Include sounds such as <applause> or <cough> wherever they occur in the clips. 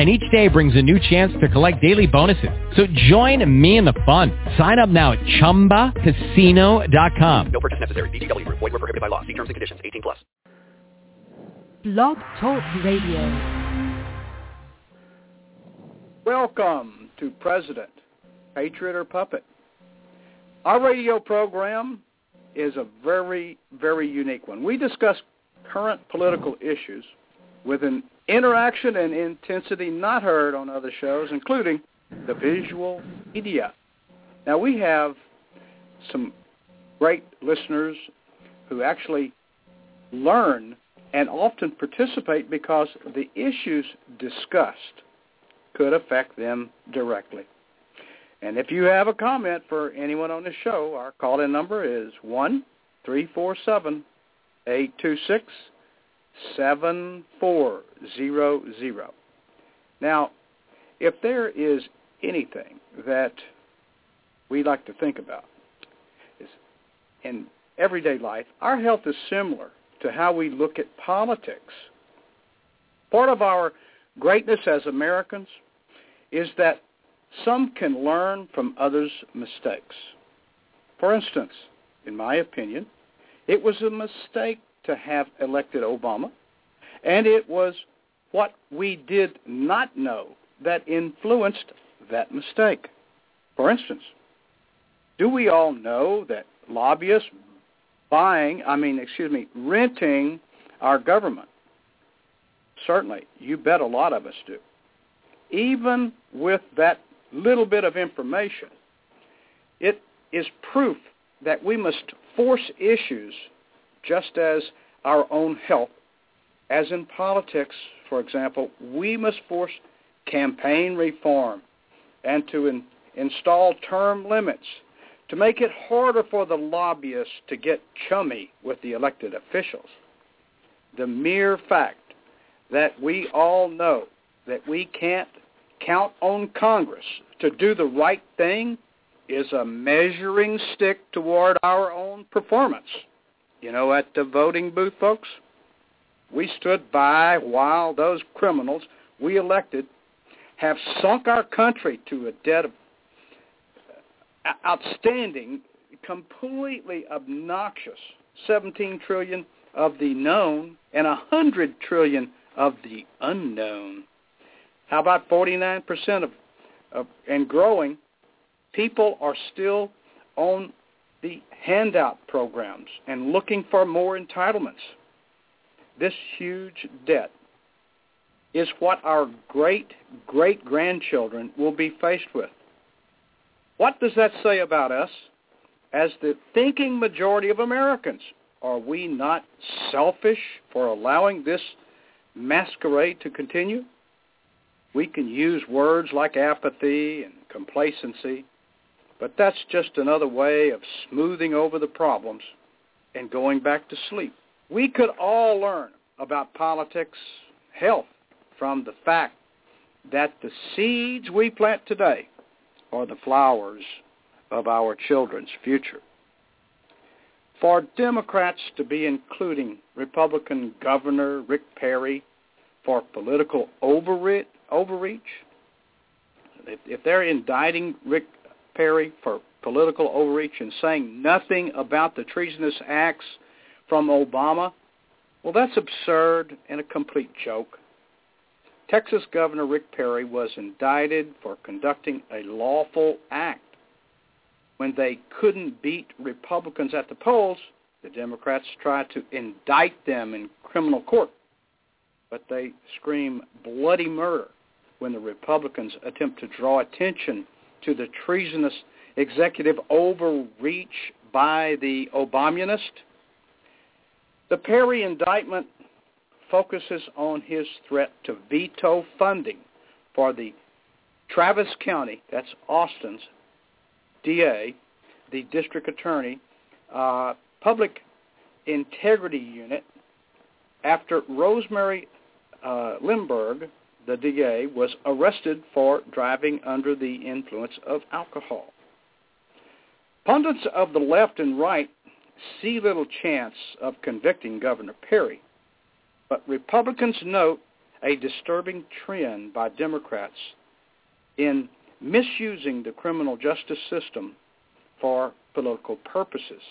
and each day brings a new chance to collect daily bonuses. So join me in the fun. Sign up now at ChumbaCasino.com. No purchase necessary. VGW. Void were prohibited by law. See terms and conditions. 18 plus. Blog Talk Radio. Welcome to President, Patriot or Puppet. Our radio program is a very, very unique one. We discuss current political issues with an interaction and intensity not heard on other shows, including the visual media. Now, we have some great listeners who actually learn and often participate because the issues discussed could affect them directly. And if you have a comment for anyone on the show, our call-in number is one three four seven eight two six 7400. Now, if there is anything that we like to think about is in everyday life, our health is similar to how we look at politics. Part of our greatness as Americans is that some can learn from others' mistakes. For instance, in my opinion, it was a mistake to have elected Obama, and it was what we did not know that influenced that mistake. For instance, do we all know that lobbyists buying, I mean, excuse me, renting our government? Certainly, you bet a lot of us do. Even with that little bit of information, it is proof that we must force issues just as our own health. As in politics, for example, we must force campaign reform and to in, install term limits to make it harder for the lobbyists to get chummy with the elected officials. The mere fact that we all know that we can't count on Congress to do the right thing is a measuring stick toward our own performance. You know, at the voting booth, folks, we stood by while those criminals we elected have sunk our country to a debt of uh, outstanding, completely obnoxious 17 trillion of the known and 100 trillion of the unknown. How about 49% of, of and growing people are still on the handout programs and looking for more entitlements. This huge debt is what our great great grandchildren will be faced with. What does that say about us as the thinking majority of Americans? Are we not selfish for allowing this masquerade to continue? We can use words like apathy and complacency but that's just another way of smoothing over the problems and going back to sleep. We could all learn about politics, health, from the fact that the seeds we plant today are the flowers of our children's future. For Democrats to be including Republican Governor Rick Perry for political overreach, if they're indicting Rick Perry for political overreach and saying nothing about the treasonous acts from Obama, well, that's absurd and a complete joke. Texas Governor Rick Perry was indicted for conducting a lawful act. When they couldn't beat Republicans at the polls, the Democrats tried to indict them in criminal court. But they scream bloody murder when the Republicans attempt to draw attention to the treasonous executive overreach by the Obamunist. The Perry indictment focuses on his threat to veto funding for the Travis County, that's Austin's DA, the district attorney, uh, public Integrity Unit after Rosemary uh, Lehmberg, the DA, was arrested for driving under the influence of alcohol. Pundits of the left and right see little chance of convicting Governor Perry, but Republicans note a disturbing trend by Democrats in misusing the criminal justice system for political purposes.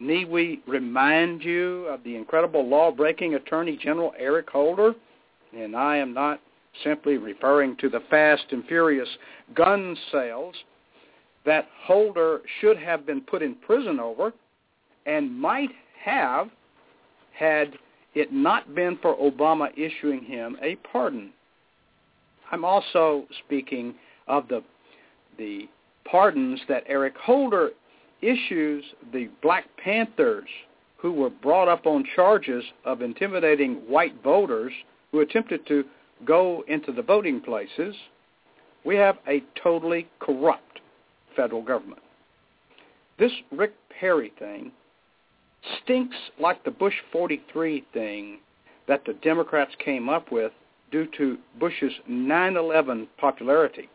Need we remind you of the incredible law-breaking Attorney General Eric Holder? And I am not simply referring to the fast and furious gun sales that Holder should have been put in prison over and might have had it not been for Obama issuing him a pardon. I'm also speaking of the the pardons that Eric Holder issues the Black Panthers who were brought up on charges of intimidating white voters who attempted to go into the voting places. We have a totally corrupt federal government. This Rick Perry thing stinks like the Bush 43 thing that the Democrats came up with due to Bush's 9-11 popularity.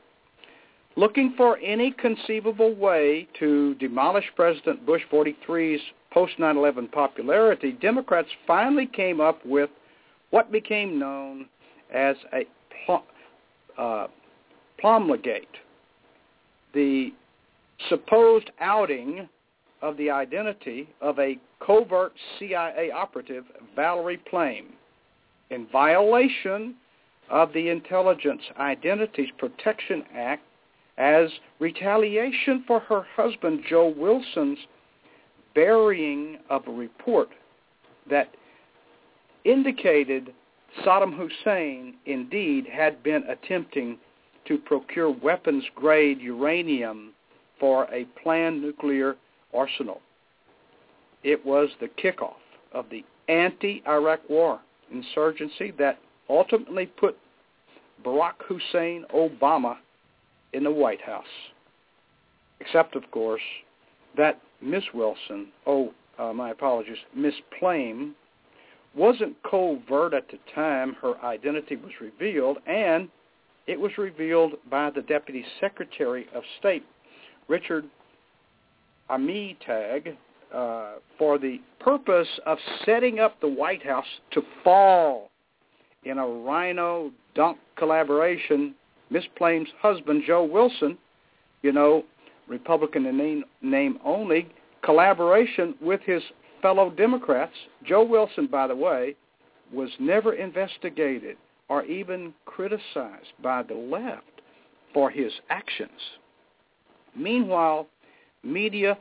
Looking for any conceivable way to demolish President Bush 43's post-9-11 popularity, Democrats finally came up with what became known as a pl- uh, Plamegate, the supposed outing of the identity of a covert CIA operative, Valerie Plame, in violation of the Intelligence Identities Protection Act as retaliation for her husband Joe Wilson's burying of a report that indicated Saddam Hussein indeed had been attempting to procure weapons-grade uranium for a planned nuclear arsenal. It was the kickoff of the anti-Iraq war insurgency that ultimately put Barack Hussein Obama in the White House. Except, of course, that Miss Wilson, oh, uh, my apologies, Miss Plame, wasn't covert at the time her identity was revealed, and it was revealed by the Deputy Secretary of State, Richard Armitage, uh, for the purpose of setting up the White House to fall in a rhino dunk collaboration. Miss Plame's husband, Joe Wilson, you know, Republican in name only, collaboration with his fellow Democrats. Joe Wilson, by the way, was never investigated or even criticized by the left for his actions. Meanwhile, media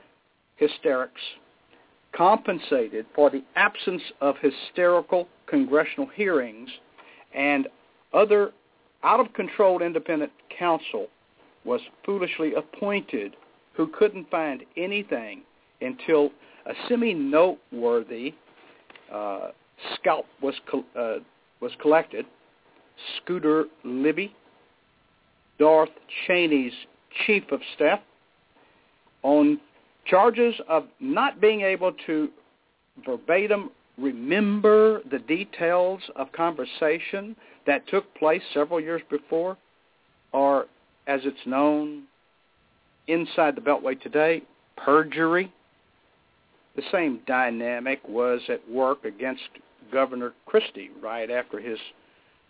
hysterics compensated for the absence of hysterical congressional hearings and other out-of-control independent counsel was foolishly appointed who couldn't find anything until a semi-noteworthy uh, scalp was uh, was collected. Scooter Libby, Darth Cheney's chief of staff, on charges of not being able to verbatim remember the details of conversation that took place several years before, or as it's known inside the Beltway today, perjury. The same dynamic was at work against Governor Christie right after his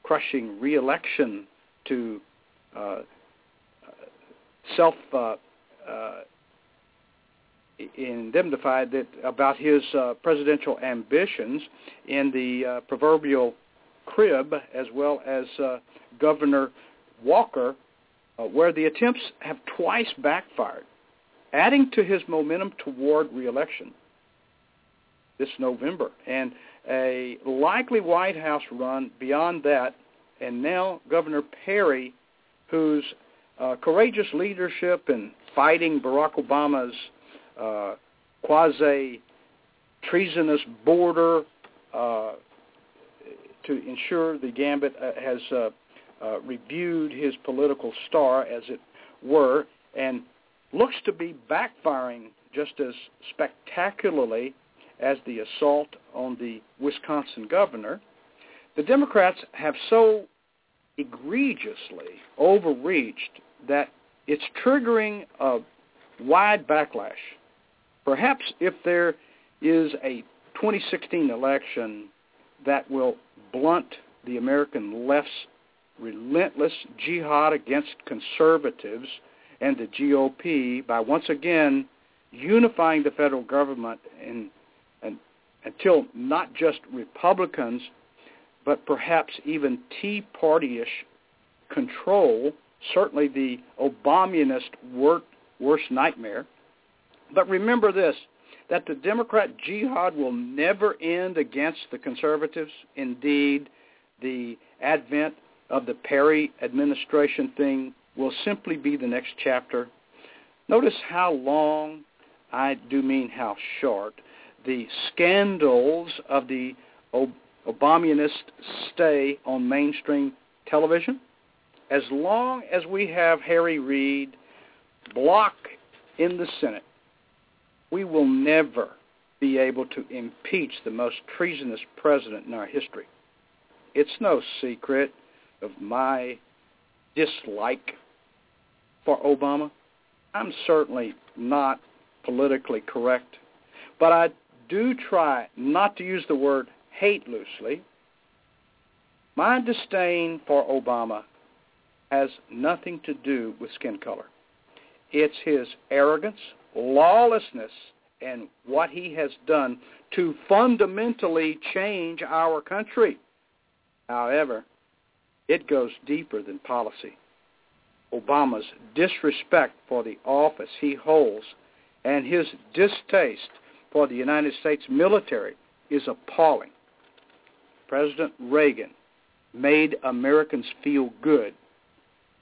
crushing reelection to uh, self uh, uh, indemnified that about his uh, presidential ambitions in the uh, proverbial crib, as well as uh, Governor Walker, uh, where the attempts have twice backfired, adding to his momentum toward reelection this November, and a likely White House run beyond that, and now Governor Perry, whose uh, courageous leadership in fighting Barack Obama's uh, quasi-treasonous border uh, to ensure the gambit uh, has uh, uh, reviewed his political star, as it were, and looks to be backfiring just as spectacularly as the assault on the Wisconsin governor, the Democrats have so egregiously overreached that it's triggering a wide backlash. Perhaps if there is a 2016 election that will blunt the American left's relentless jihad against conservatives and the GOP by once again unifying the federal government in, until not just Republicans, but perhaps even Tea Party-ish control, certainly the Obamianist worst nightmare. But remember this, that the Democrat jihad will never end against the conservatives. Indeed, the advent of the Perry administration thing will simply be the next chapter. Notice how long, I do mean how short, the scandals of the Obamianist stay on mainstream television. As long as we have Harry Reid block in the Senate, we will never be able to impeach the most treasonous president in our history. It's no secret of my dislike for Obama. I'm certainly not politically correct, but I do try not to use the word hate loosely. My disdain for Obama has nothing to do with skin color. It's his arrogance, lawlessness, and what he has done to fundamentally change our country. However, it goes deeper than policy. Obama's disrespect for the office he holds and his distaste for the United States military is appalling. President Reagan made Americans feel good,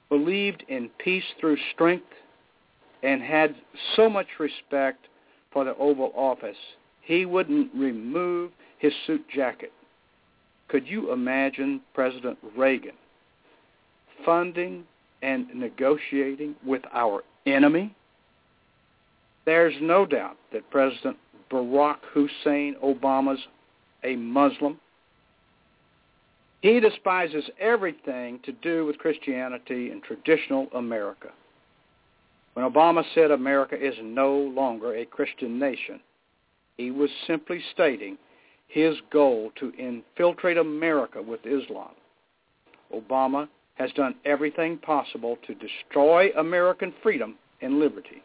believed in peace through strength, and had so much respect for the Oval Office, he wouldn't remove his suit jacket. Could you imagine President Reagan funding and negotiating with our enemy? There's no doubt that President Barack Hussein Obama's a Muslim he despises everything to do with Christianity and traditional America. When Obama said America is no longer a Christian nation, he was simply stating his goal to infiltrate America with Islam. Obama has done everything possible to destroy American freedom and liberty.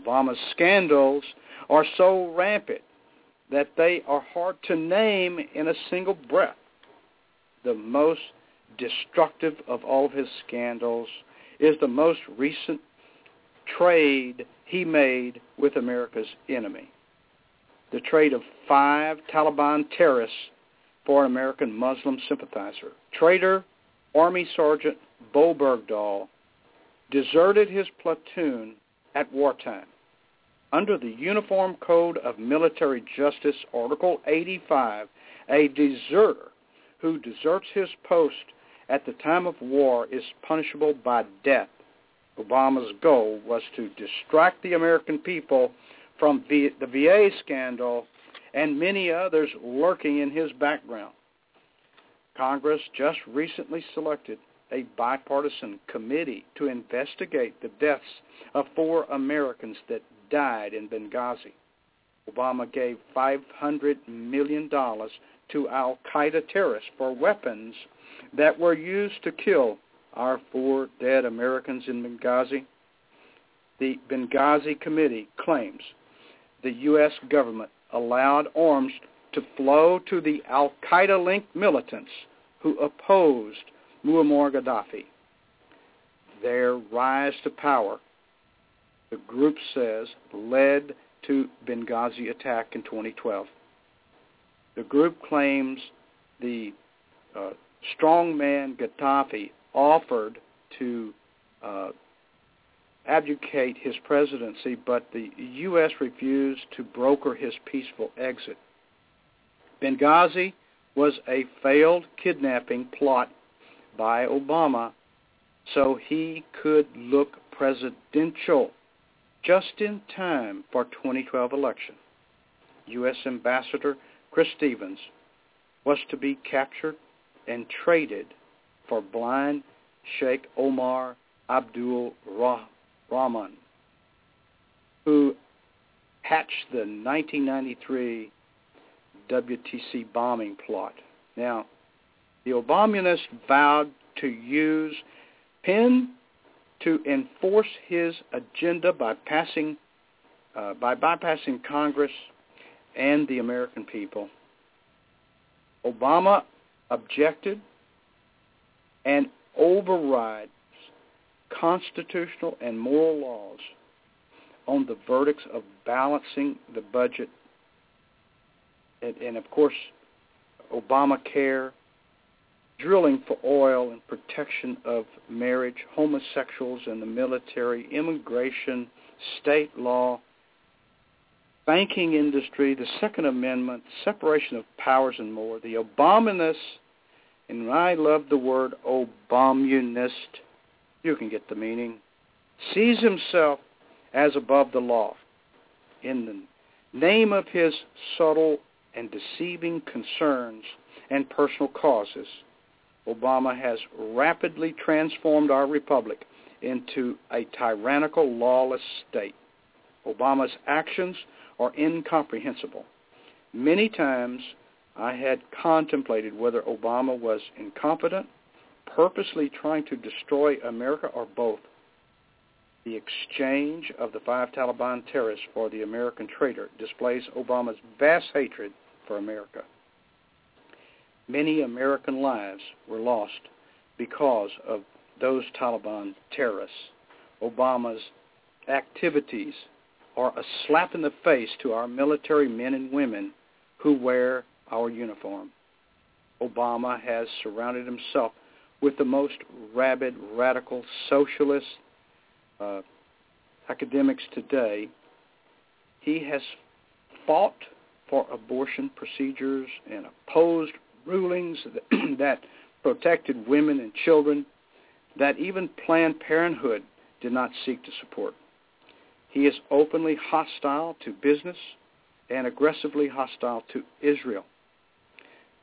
Obama's scandals are so rampant that they are hard to name in a single breath the most destructive of all of his scandals is the most recent trade he made with America's enemy. The trade of five Taliban terrorists for an American Muslim sympathizer. Traitor Army Sergeant Bowe Bergdahl deserted his platoon at wartime. Under the Uniform Code of Military Justice, Article 85, a deserter who deserts his post at the time of war is punishable by death. Obama's goal was to distract the American people from the VA scandal and many others lurking in his background. Congress just recently selected a bipartisan committee to investigate the deaths of four Americans that died in Benghazi. Obama gave $500 million to al-Qaeda terrorists for weapons that were used to kill our four dead Americans in Benghazi. The Benghazi Committee claims the U.S. government allowed arms to flow to the al-Qaeda-linked militants who opposed Muammar Gaddafi. Their rise to power, the group says, led to Benghazi attack in 2012. The group claims the uh, strongman Gaddafi offered to uh, abdicate his presidency, but the U.S. refused to broker his peaceful exit. Benghazi was a failed kidnapping plot by Obama so he could look presidential just in time for 2012 election. U.S. Ambassador Chris Stevens was to be captured and traded for blind Sheikh Omar Abdul Rahman, who hatched the 1993 WTC bombing plot. Now, the Obamianists vowed to use pen to enforce his agenda by passing uh, by bypassing Congress and the American people. Obama objected and overrides constitutional and moral laws on the verdicts of balancing the budget and, and of course Obamacare, drilling for oil and protection of marriage, homosexuals and the military, immigration, state law, banking industry, the Second Amendment, separation of powers and more. The Obamanists, and I love the word Obamunist, you can get the meaning, sees himself as above the law. In the name of his subtle and deceiving concerns and personal causes, Obama has rapidly transformed our republic into a tyrannical, lawless state. Obama's actions are incomprehensible. Many times I had contemplated whether Obama was incompetent, purposely trying to destroy America, or both. The exchange of the five Taliban terrorists for the American traitor displays Obama's vast hatred for America. Many American lives were lost because of those Taliban terrorists. Obama's activities are a slap in the face to our military men and women who wear our uniform. Obama has surrounded himself with the most rabid, radical, socialist uh, academics today. He has fought for abortion procedures and opposed rulings <clears throat> that, protected women and children that even Planned Parenthood did not seek to support. He is openly hostile to business and aggressively hostile to Israel.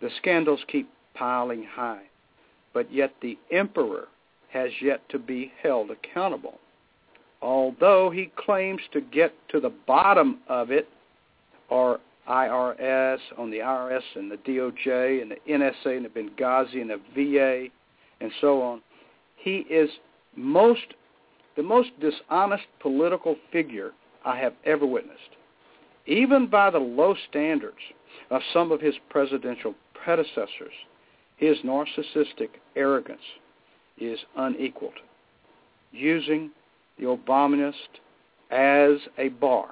The scandals keep piling high, but yet the emperor has yet to be held accountable. Although he claims to get to the bottom of it, or IRS, on the IRS and the DOJ and the NSA and the Benghazi and the VA and so on. He is most the most dishonest political figure I have ever witnessed. Even by the low standards of some of his presidential predecessors, his narcissistic arrogance is unequaled. Using the Obamanist as a bar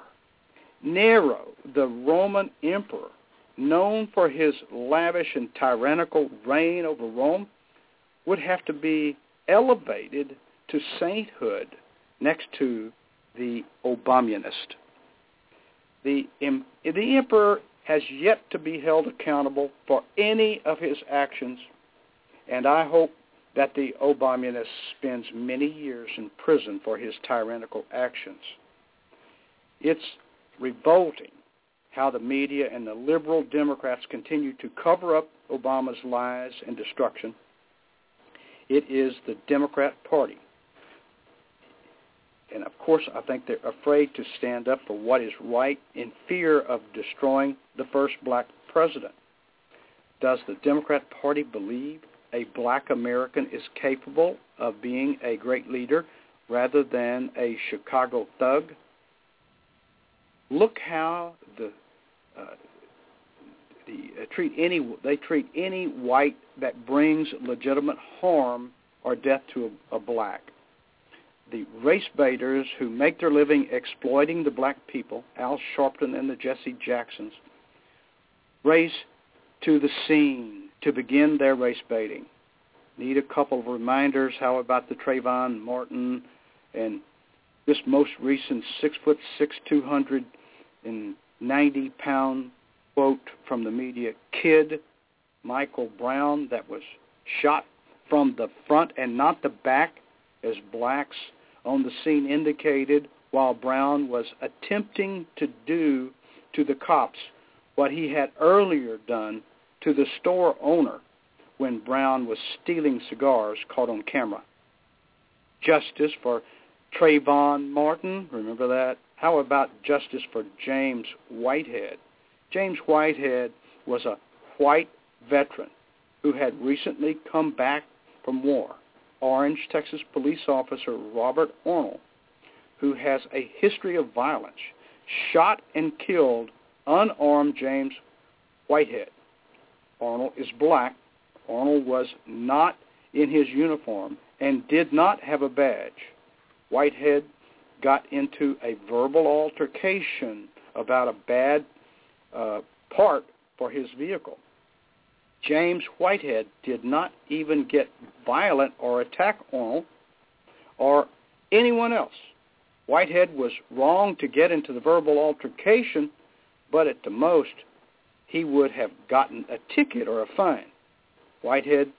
Nero, the Roman emperor, known for his lavish and tyrannical reign over Rome, would have to be elevated to sainthood next to the Obamunist. The, the emperor has yet to be held accountable for any of his actions, and I hope that the Obamunist spends many years in prison for his tyrannical actions. It's revolting how the media and the liberal Democrats continue to cover up Obama's lies and destruction. It is the Democrat Party. And of course, I think they're afraid to stand up for what is right in fear of destroying the first black president. Does the Democrat Party believe a black American is capable of being a great leader rather than a Chicago thug Look how the uh, the uh, treat any they treat any white that brings legitimate harm or death to a, a black. The race baiters who make their living exploiting the black people, Al Sharpton and the Jesse Jacksons, race to the scene to begin their race baiting. Need a couple of reminders. How about the Trayvon Martin and this most recent six foot six, two hundred in 90 pound quote from the media kid Michael Brown that was shot from the front and not the back as blacks on the scene indicated while Brown was attempting to do to the cops what he had earlier done to the store owner when Brown was stealing cigars caught on camera. Justice for Trayvon Martin, remember that? How about justice for James Whitehead? James Whitehead was a white veteran who had recently come back from war. Orange, Texas police officer Robert Arnold, who has a history of violence, shot and killed unarmed James Whitehead. Arnold is black. Arnold was not in his uniform and did not have a badge. Whitehead got into a verbal altercation about a bad uh, part for his vehicle. James Whitehead did not even get violent or attack Arnold or anyone else. Whitehead was wrong to get into the verbal altercation, but at the most, he would have gotten a ticket or a fine. Whitehead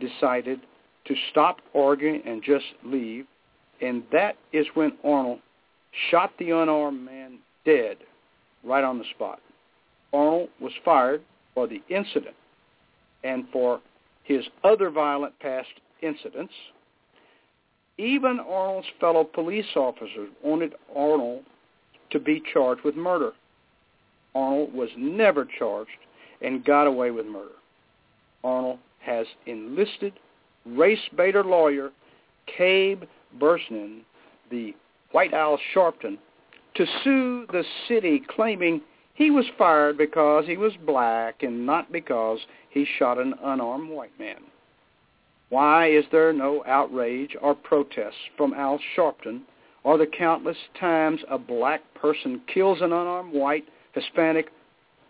decided to stop arguing and just leave, and that is when Arnold shot the unarmed man dead right on the spot. Arnold was fired for the incident and for his other violent past incidents. Even Arnold's fellow police officers wanted Arnold to be charged with murder. Arnold was never charged and got away with murder. Arnold has enlisted race baiter lawyer Cabe Bursnin, the White Al Sharpton, to sue the city claiming he was fired because he was black and not because he shot an unarmed white man. Why is there no outrage or protest from Al Sharpton or the countless times a black person kills an unarmed white, Hispanic,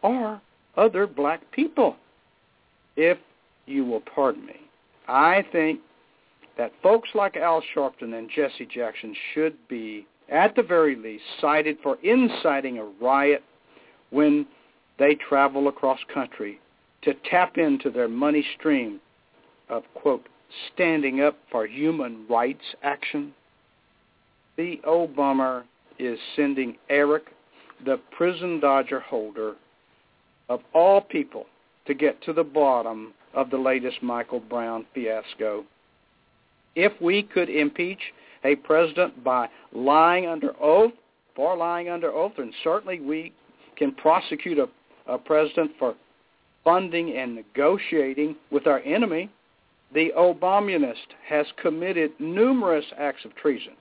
or other black people? If you will pardon me, I think that folks like Al Sharpton and Jesse Jackson should be, at the very least, cited for inciting a riot when they travel across country to tap into their money stream of, quote, standing up for human rights action. The Obama is sending Eric, the prison dodger holder, of all people, to get to the bottom of the latest Michael Brown fiasco. If we could impeach a president by lying under oath, for lying under oath, and certainly we can prosecute a, a president for funding and negotiating with our enemy, the Obamunist has committed numerous acts of treason.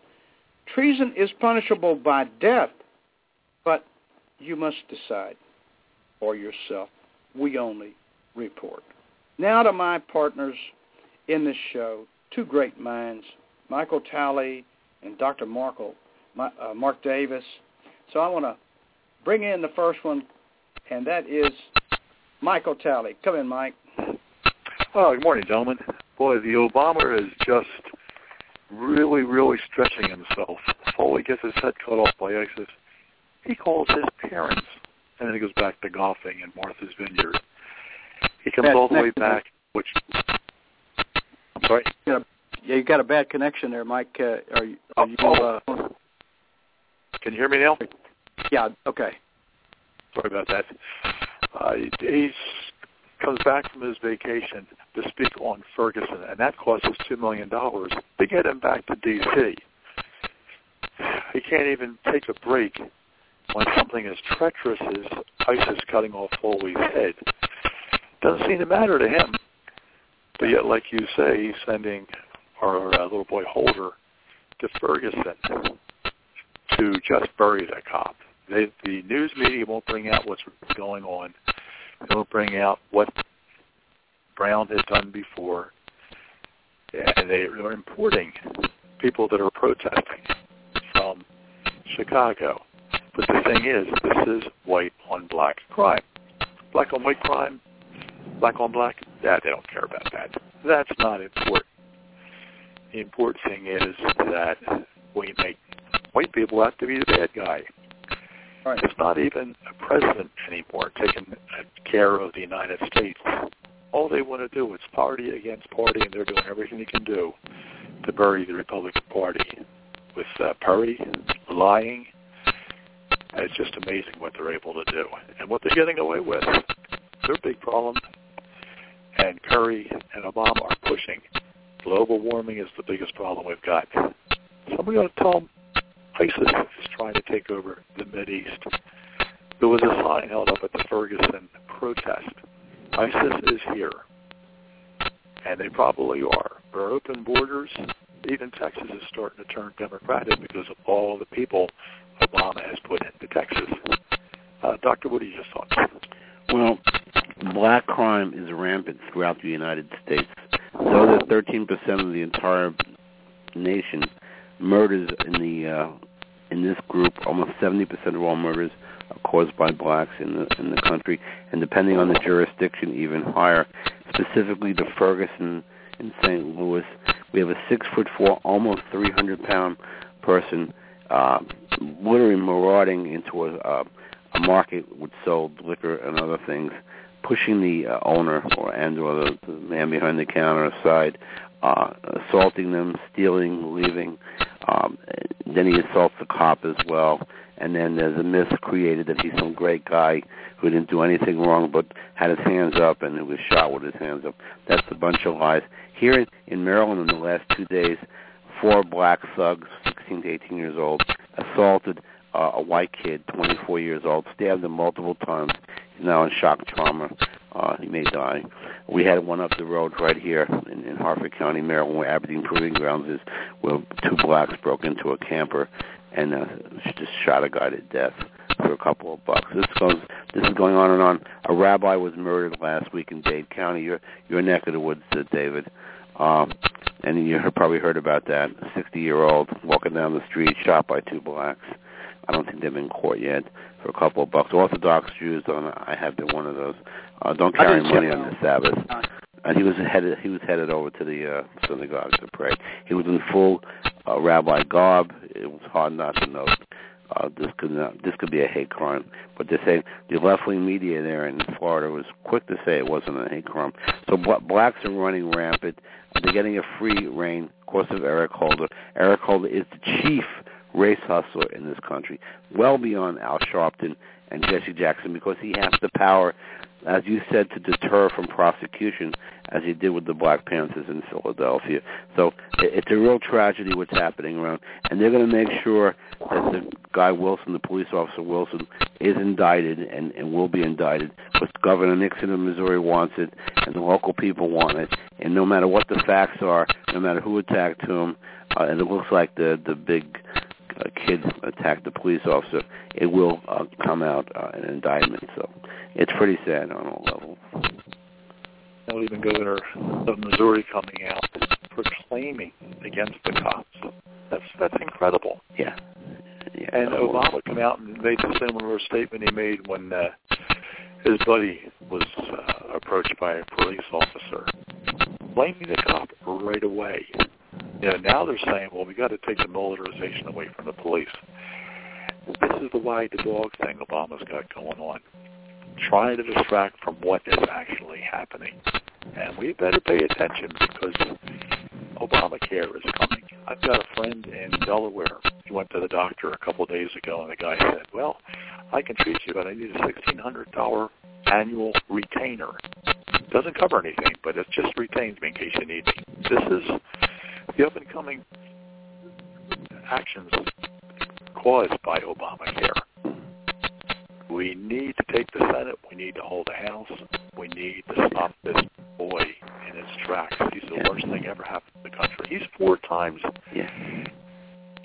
Treason is punishable by death, but you must decide for yourself. We only report. Now to my partners in this show, two great minds, Michael Talley and Dr. Markle, uh, Mark Davis. So I want to bring in the first one, and that is Michael Talley. Come in, Mike. Oh, good morning, gentlemen. Boy, the Obama is just really, really stretching himself. He gets his head cut off by ISIS, he calls his parents, and then he goes back to golfing in Martha's Vineyard. He comes That's all the way back, which Sorry. Yeah, you got a bad connection there, Mike. Uh, are you? Are you Oh. uh, Can you hear me now? yeah. Okay. Sorry about that. Uh, he comes back from his vacation to speak on Ferguson, and that costs us two million dollars to get him back to D.C. He can't even take a break when something as treacherous as ISIS cutting off Foley's head. Doesn't seem to matter to him. But yet, like you say, he's sending our uh, little boy Holder to Ferguson to just bury the cop. They, the news media won't bring out what's going on. They won't bring out what Brown has done before. And they are importing people that are protesting from Chicago. But the thing is, this is white on black crime. Black on white crime, black on black, yeah, they don't care about that. That's not important. The important thing is that we make white people out to be the bad guy. Right. It's not even a president anymore taking care of the United States. All they want to do is party against party, and they're doing everything they can do to bury the Republican Party with uh, Perry lying It's just amazing what they're able to do and what they're getting away with. Their big problem, Kerry and Obama are pushing. Global warming is the biggest problem we've got. Somebody ought to tell them ISIS is trying to take over the Mid East. There was a sign held up at the Ferguson protest. ISIS is here. And they probably are. Are open borders. Even Texas is starting to turn Democratic because of all the people Obama has put into Texas. Uh, what are your thoughts? Well, black crime is rampant throughout the United States. So that 13% of the entire nation murders in the uh, in this group, almost 70% of all murders are caused by blacks in the in the country, and depending on the jurisdiction, even higher. Specifically, the Ferguson in St. Louis, we have a six foot four, almost 300 pound person, uh, literally marauding into a, uh, a market which sold liquor and other things, pushing the uh, owner or and or the, the man behind the counter aside, uh, assaulting them, stealing, leaving. Um, then he assaults the cop as well. And then there's a myth created that he's some great guy who didn't do anything wrong but had his hands up and who was shot with his hands up. That's a bunch of lies. Here in Maryland in the last two days, four black thugs, 16 to 18 years old, assaulted uh, a white kid, 24 years old, stabbed him multiple times. Now in shock trauma. Uh, he may die. We had one up the road right here in, in Harford County, Maryland, where Aberdeen Proving Grounds is, where two blacks broke into a camper and uh, just shot a guy to death for a couple of bucks. This goes. This is going on and on. A rabbi was murdered last week in Dade County, your your neck of the woods, uh, David. Um, and you probably heard about that. A 60-year-old walking down the street, shot by two blacks. I don't think they've been caught yet for a couple of bucks. Orthodox Jews, don't I have been one of those. Uh, don't carry money on the Sabbath. And he was headed. He was headed over to the uh, synagogue to pray. He was in full uh, rabbi garb. It was hard not to know uh, this could not, this could be a hate crime. But they say the left wing media there in Florida was quick to say it wasn't a hate crime. So bl- blacks are running rampant. They're getting a free reign, of course, of Eric Holder. Eric Holder is the chief race hustler in this country, well beyond Al Sharpton and Jesse Jackson, because he has the power, as you said, to deter from prosecution, as he did with the Black Panthers in Philadelphia. So it's a real tragedy what's happening around, and they're going to make sure that the guy Wilson, the police officer Wilson, is indicted and, and will be indicted. Because Governor Nixon of Missouri wants it, and the local people want it. And no matter what the facts are, no matter who attacked whom, uh, and it looks like the the big uh, kid attacked the police officer, it will uh, come out uh, an indictment. So it's pretty sad on all levels. Now even Governor of Missouri coming out proclaiming against the cops. That's that's incredible. Yeah. yeah. And Obama come out and made a similar statement he made when uh, his buddy was uh, approached by a police officer, blaming the cop right away. You know, now they're saying, well, we got to take the militarization away from the police. This is the wag the dog thing Obama's got going on, trying to distract from what is actually happening. And we better pay attention because Obamacare is coming. I've got a friend in Delaware. He went to the doctor a couple of days ago, and the guy said, well, I can treat you, but I need a $1,600 annual retainer. Doesn't cover anything, but it just retains me in case you need me. This is the up-and-coming actions caused by Obamacare. We need to take the Senate. We need to hold the House. We need to stop this boy in his tracks. He's the Yeah. worst thing ever happened to the country. He's four times Yeah.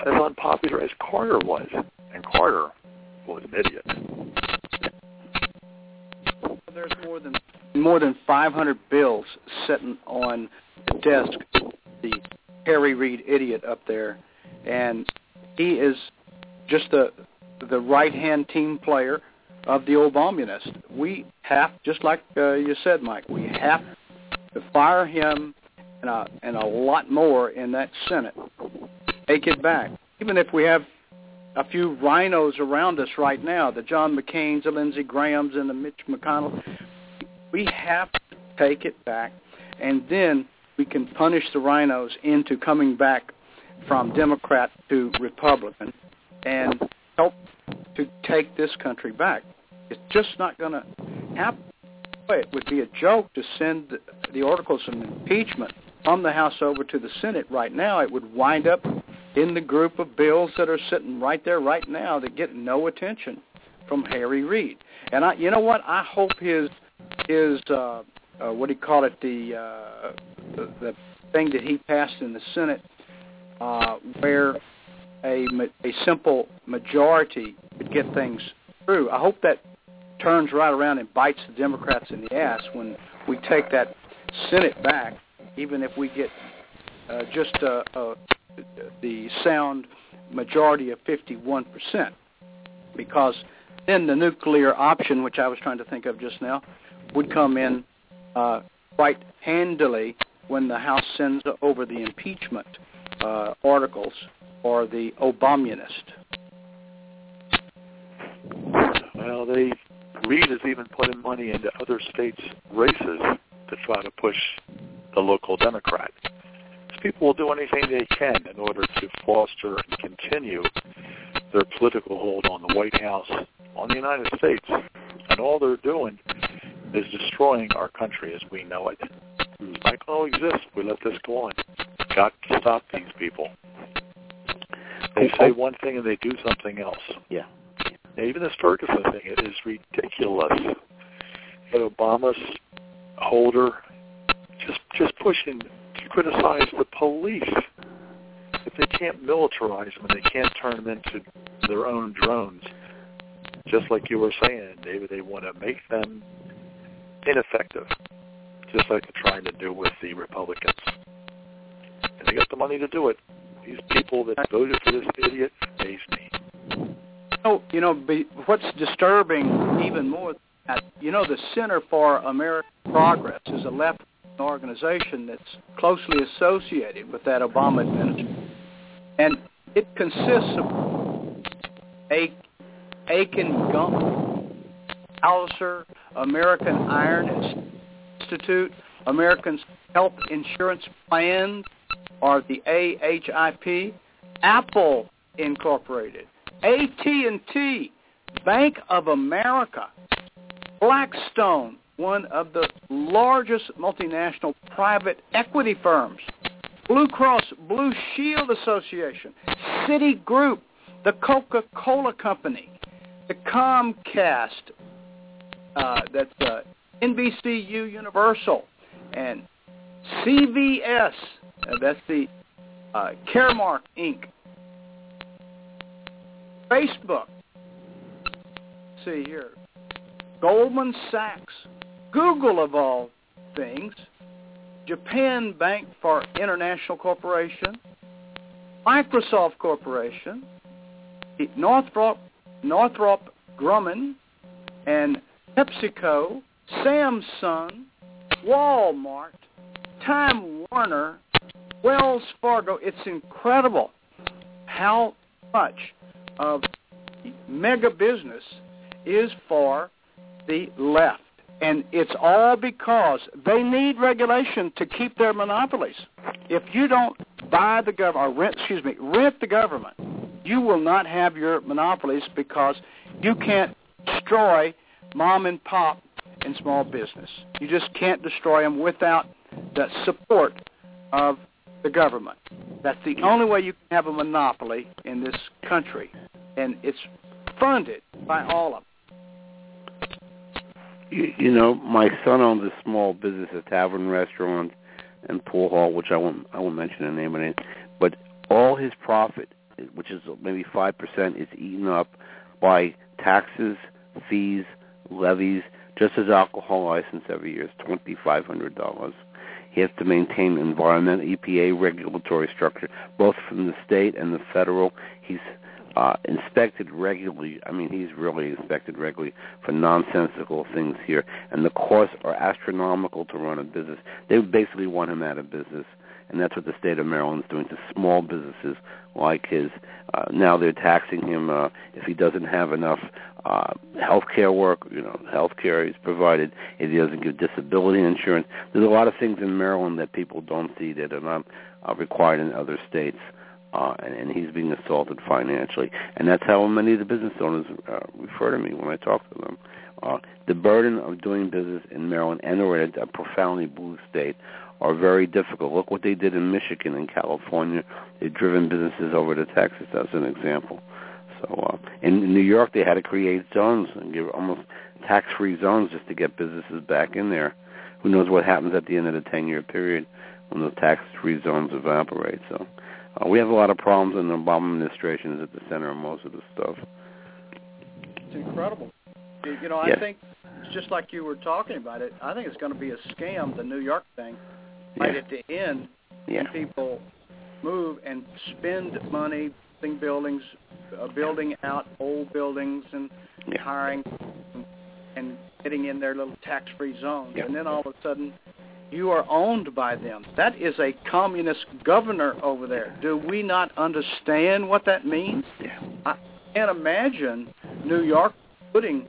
as unpopular as Carter was, and Carter was an idiot. There's more than more than 500 bills sitting on the desk. Harry Reid idiot up there, and he is just the the right hand team player of the old Obamunist. We have, just like uh, you said, Mike, we have to fire him and a, and a lot more in that Senate. Take it back, even if we have a few rhinos around us right now, the John McCain's, the Lindsey Graham's, and the Mitch McConnell. We have to take it back, and then we can punish the rhinos into coming back from Democrat to Republican and help to take this country back. It's just not going to happen. It would be a joke to send the articles of impeachment from the House over to the Senate right now. It would wind up in the group of bills that are sitting right there right now that get no attention from Harry Reid. And I, you know what? I hope his his uh, uh, what do you call it the, uh, the the thing that he passed in the Senate, uh, where a a simple majority could get things through. I hope that turns right around and bites the Democrats in the ass when we take that Senate back, even if we get uh, just uh, uh, the sound majority of 51 percent, because then the nuclear option, which I was trying to think of just now, would come in uh, quite handily when the House sends over the impeachment uh, articles or the Obamunist. Well, they Reid is even putting money into other states' races to try to push the local Democrat. These people will do anything they can in order to foster and continue their political hold on the White House, on the United States. And all they're doing is destroying our country as we know it. It's not going to exist we let this go on. Got to stop these people. They say one thing and they do something else. Yeah. Now, even this Ferguson thing, it is ridiculous. That Obama's holder just just pushing to criticize the police. If they can't militarize them and they can't turn them into their own drones, just like you were saying, David, they want to make them ineffective, just like they're trying to do with the Republicans. And they got the money to do it. These people that voted for this idiot face me. Oh, you know, what's disturbing even more than that, you know, the Center for American Progress is a left organization that's closely associated with that Obama administration. And it consists of Akin Gump, Hauser, American Iron Institute, American Health Insurance Plan, or the AHIP, Apple Incorporated, AT&T, Bank of America, Blackstone, one of the largest multinational private equity firms, Blue Cross Blue Shield Association, Citigroup, the Coca-Cola Company, the Comcast, uh, that's uh, NBCU Universal, and CVS, uh, that's the uh, Caremark Inc., Facebook, see here, Goldman Sachs, Google of all things, Japan Bank for International Corporation, Microsoft Corporation, Northrop, Northrop Grumman, and PepsiCo, Samsung, Walmart, Time Warner, Wells Fargo. It's incredible how much of mega business is for the left. And it's all because they need regulation to keep their monopolies. If you don't buy the government, or rent, excuse me, rent the government, you will not have your monopolies because you can't destroy mom and pop and small business. You just can't destroy them without the support of the government. That's the only way you can have a monopoly in this country, and it's funded by all of them. You, you know, my son owns a small business, a tavern restaurant and pool hall, which I won't I won't mention the name of it, but all his profit, which is maybe five percent, is eaten up by taxes, fees, levies. Just his alcohol license every year is twenty five hundred dollars. He has to maintain environmental EPA regulatory structure, both from the state and the federal. He's uh, inspected regularly. I mean, he's really inspected regularly for nonsensical things here, and the costs are astronomical to run a business. They basically want him out of business, and that's what the state of Maryland is doing to small businesses like his. Uh, now they're taxing him uh, if he doesn't have enough uh, health care work, you know, health care is provided, if he doesn't give disability insurance. There's a lot of things in Maryland that people don't see that are not uh, required in other states. uh, and, and he's being assaulted financially. And that's how many of the business owners uh, refer to me when I talk to them. Uh, the burden of doing business in Maryland and or a profoundly blue state are very difficult. Look what they did in Michigan and California. They've driven businesses over to Texas as an example. So uh, in New York, they had to create zones and give almost tax-free zones just to get businesses back in there. Who knows what happens at the end of the 10-year period when those tax-free zones evaporate? So uh, we have a lot of problems, and the Obama administration is at the center of most of the stuff. It's incredible. You know, Yes. I think it's just like you were talking about it. I think it's going to be a scam, the New York thing, right Yeah. at the end Yeah. people move and spend money building buildings, uh, building out old buildings and Yeah. hiring and, and getting in their little tax-free zones, Yeah. and then all of a sudden you are owned by them. That is a communist governor over there. Do we not understand what that means? Yeah. I can't imagine New York putting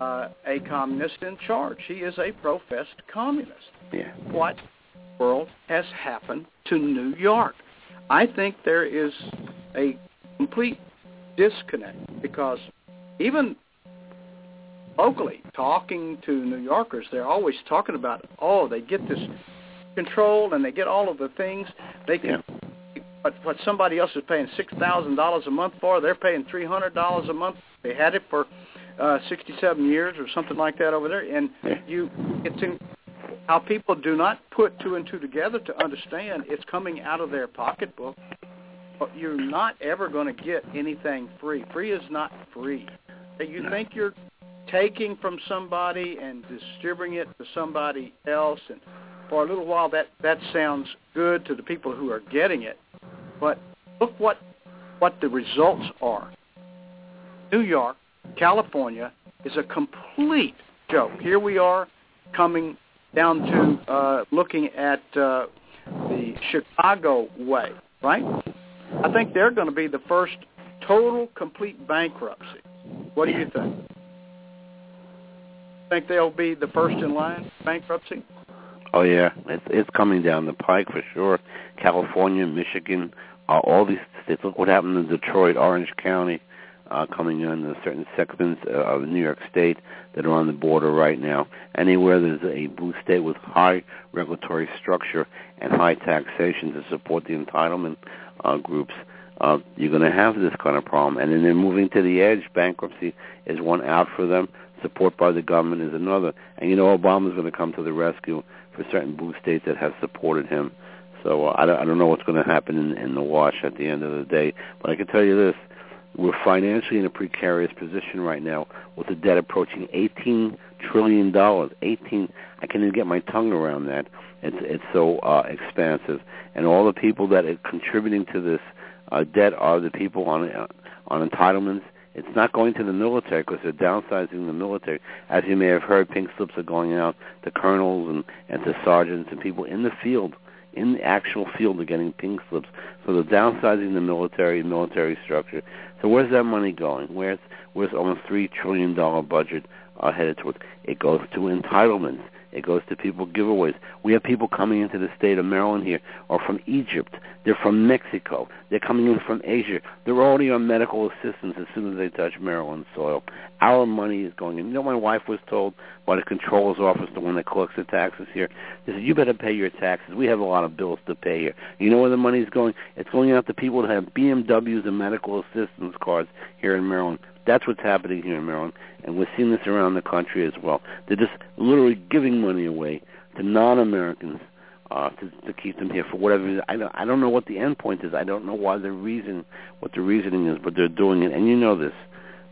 uh, a communist in charge. He is a professed communist. Yeah. What world has happened to New York? I think there is a complete disconnect because even locally, talking to New Yorkers, they're always talking about, oh, they get this control and they get all of the things they can. What, what somebody else is paying six thousand dollars a month for, they're paying three hundred dollars a month. They had it for uh, sixty-seven years or something like that over there, and you, it's in, how people do not put two and two together to understand it's coming out of their pocketbook. But you're not ever going to get anything free. Free is not free. You think you're taking from somebody and distributing it to somebody else, and for a little while that that sounds good to the people who are getting it. But look what what the results are. New York, California is a complete joke. Here we are coming down to uh, looking at uh, the Chicago way, right? I think they're going to be the first total, complete bankruptcy. What do you think? Think they'll be the first in line bankruptcy? Oh yeah, it's it's coming down the pike for sure. California, Michigan, uh, all these states. Look what happened in Detroit, Orange County, uh, coming in certain segments uh, of New York State that are on the border right now. Anywhere there's a blue state with high regulatory structure and high taxation to support the entitlement uh, groups, uh, you're going to have this kind of problem. And then they're moving to the edge. Bankruptcy is one out for them. Support by the government is another. And you know Obama's going to come to the rescue for certain blue states that have supported him. So uh, I, don't, I don't know what's going to happen in, in the wash at the end of the day. But I can tell you this. We're financially in a precarious position right now with the debt approaching $18 trillion. 18, I can't even get my tongue around that. It's, it's so uh, expansive. And all the people that are contributing to this uh, debt are the people on, uh, on entitlements. It's not going to the military because they're downsizing the military. As you may have heard, pink slips are going out to colonels and, and to sergeants and people in the field in the actual field are getting pink slips. So they're downsizing the military, military structure. So where's that money going? Where's where's almost three trillion dollar budget uh, headed towards? It goes to entitlements. It goes to people giveaways. We have people coming into the state of Maryland here, or from Egypt. They're from Mexico. They're coming in from Asia. They're already on medical assistance as soon as they touch Maryland soil. Our money is going in. You know, my wife was told by the controller's office, the one that collects the taxes here, they said, you better pay your taxes. We have a lot of bills to pay here. You know where the money's going? It's going out to people that have BMWs and medical assistance cards here in Maryland. That's what's happening here in Maryland, and we're seeing this around the country as well. They're just literally giving money away to non-Americans uh, to, to keep them here for whatever reason. I don't, I don't know what the end point is. I don't know why the reason, what the reasoning is, but they're doing it, and you know this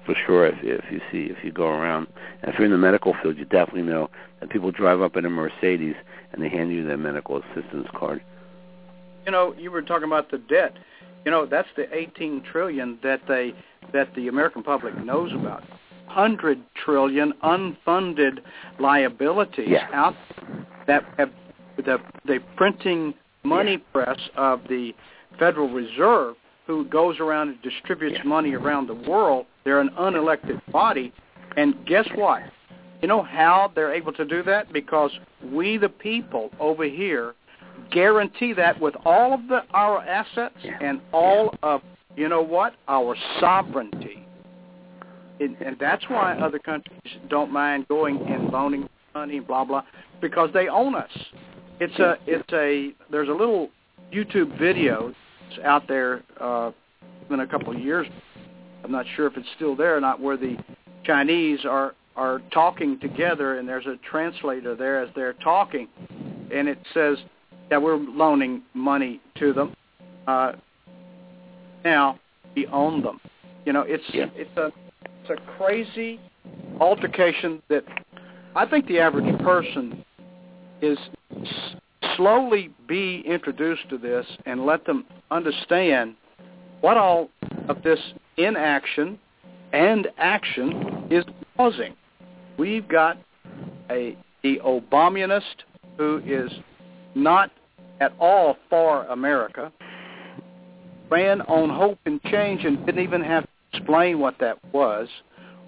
for sure if if you see if you go around. And if you're in the medical field, you definitely know that people drive up in a Mercedes and they hand you their medical assistance card. You know, you were talking about the debt. You know, that's the 18 trillion that they that the American public knows about. 100 trillion unfunded liabilities Yeah. out that have the the printing money press of the Federal Reserve who goes around and distributes Yeah. money around the world. They're an unelected body and guess what? You know how they're able to do that? Because we the people over here guarantee that with all of the our assets Yeah. and all of you know what our sovereignty. And, and that's why other countries don't mind going and loaning money, blah blah, because they own us. It's a it's a there's a little YouTube video that's out there uh, in a couple of years. I'm not sure if it's still there or not, where the Chinese are are talking together, and there's a translator there as they're talking, and it says that we're loaning money to them. Uh, now we own them. You know, it's Yeah. it's a it's a crazy altercation that I think the average person is slowly be introduced to this and let them understand what all of this inaction and action is causing. We've got a the Obamunist who is not at all for America, ran on hope and change and didn't even have to explain what that was.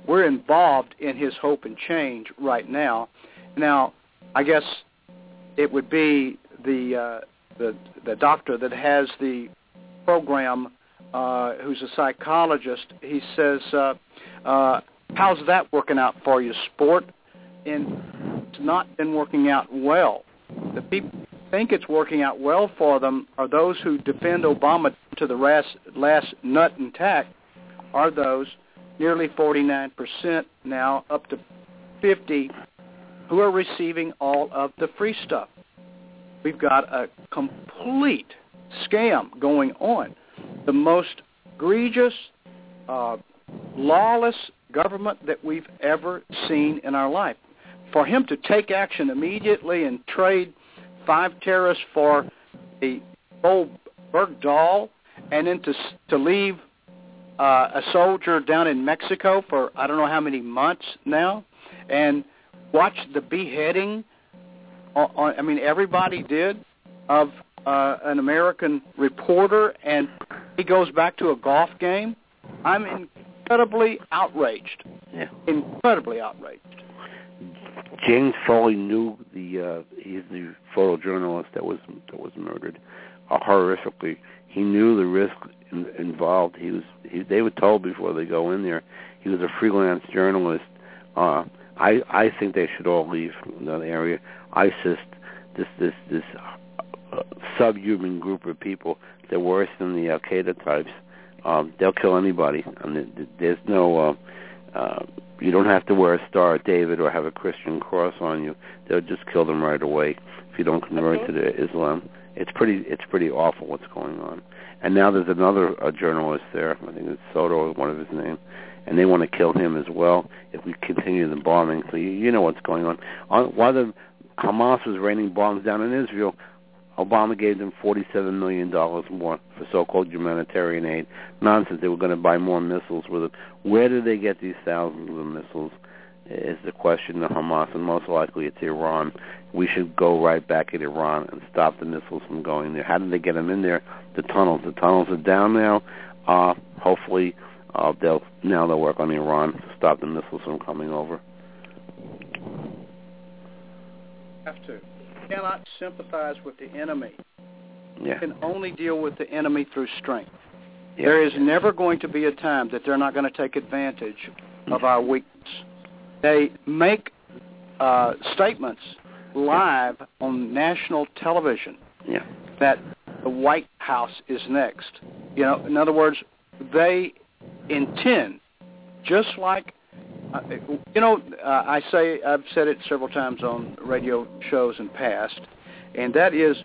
We're involved in his hope and change right now. Now, I guess it would be the uh, the the doctor that has the program, uh, who's a psychologist. He says, uh, uh, "How's that working out for you, sport?" And it's not been working out well. The people think it's working out well for them are those who defend Obama to the last, last nut and tack. Are those nearly 49% now, up to 50, who are receiving all of the free stuff? We've got a complete scam going on. The most egregious, uh, lawless government that we've ever seen in our life. For him to take action immediately and trade five terrorists for a old Bergdahl, and then to to leave uh, a soldier down in Mexico for I don't know how many months now, and watch the beheading. On, on, I mean, everybody did of uh, an American reporter, and he goes back to a golf game. I'm incredibly outraged. Yeah. Incredibly outraged. James Foley knew the uh, he's the photojournalist that was that was murdered uh, horrifically. He knew the risk in, involved. He was he, they were told before they go in there. He was a freelance journalist. Uh, I I think they should all leave the area. ISIS, this this this uh, subhuman group of people, they're worse than the Al Qaeda types. Um, they'll kill anybody. th- th- there's no. Uh, uh, you don't have to wear a Star of David or have a Christian cross on you. They'll just kill them right away if you don't convert to the Islam. It's pretty it's pretty awful what's going on. And now there's another uh, journalist there. I think it's Soto is one of his name, and they want to kill him as well if we continue the bombing. So you, you know what's going on. on. While the Hamas was raining bombs down in Israel, Obama gave them $47 million more for so-called humanitarian aid. Nonsense. They were going to buy more missiles with it. Where did they get these thousands of missiles is the question of Hamas, and most likely it's Iran. We should go right back at Iran and stop the missiles from going there. How did they get them in there? The tunnels. The tunnels are down now. Uh, hopefully, uh, they'll now they'll work on Iran to stop the missiles from coming over. Have to. Cannot sympathize with the enemy. Yeah. Can only deal with the enemy through strength. yeah. There is never going to be a time that they're not going to take advantage of our weakness. They make uh, statements live on national television Yeah. that the White House is next. You know, in other words, they intend, just like, you know, uh, I say I've said it several times on radio shows in past, and that is,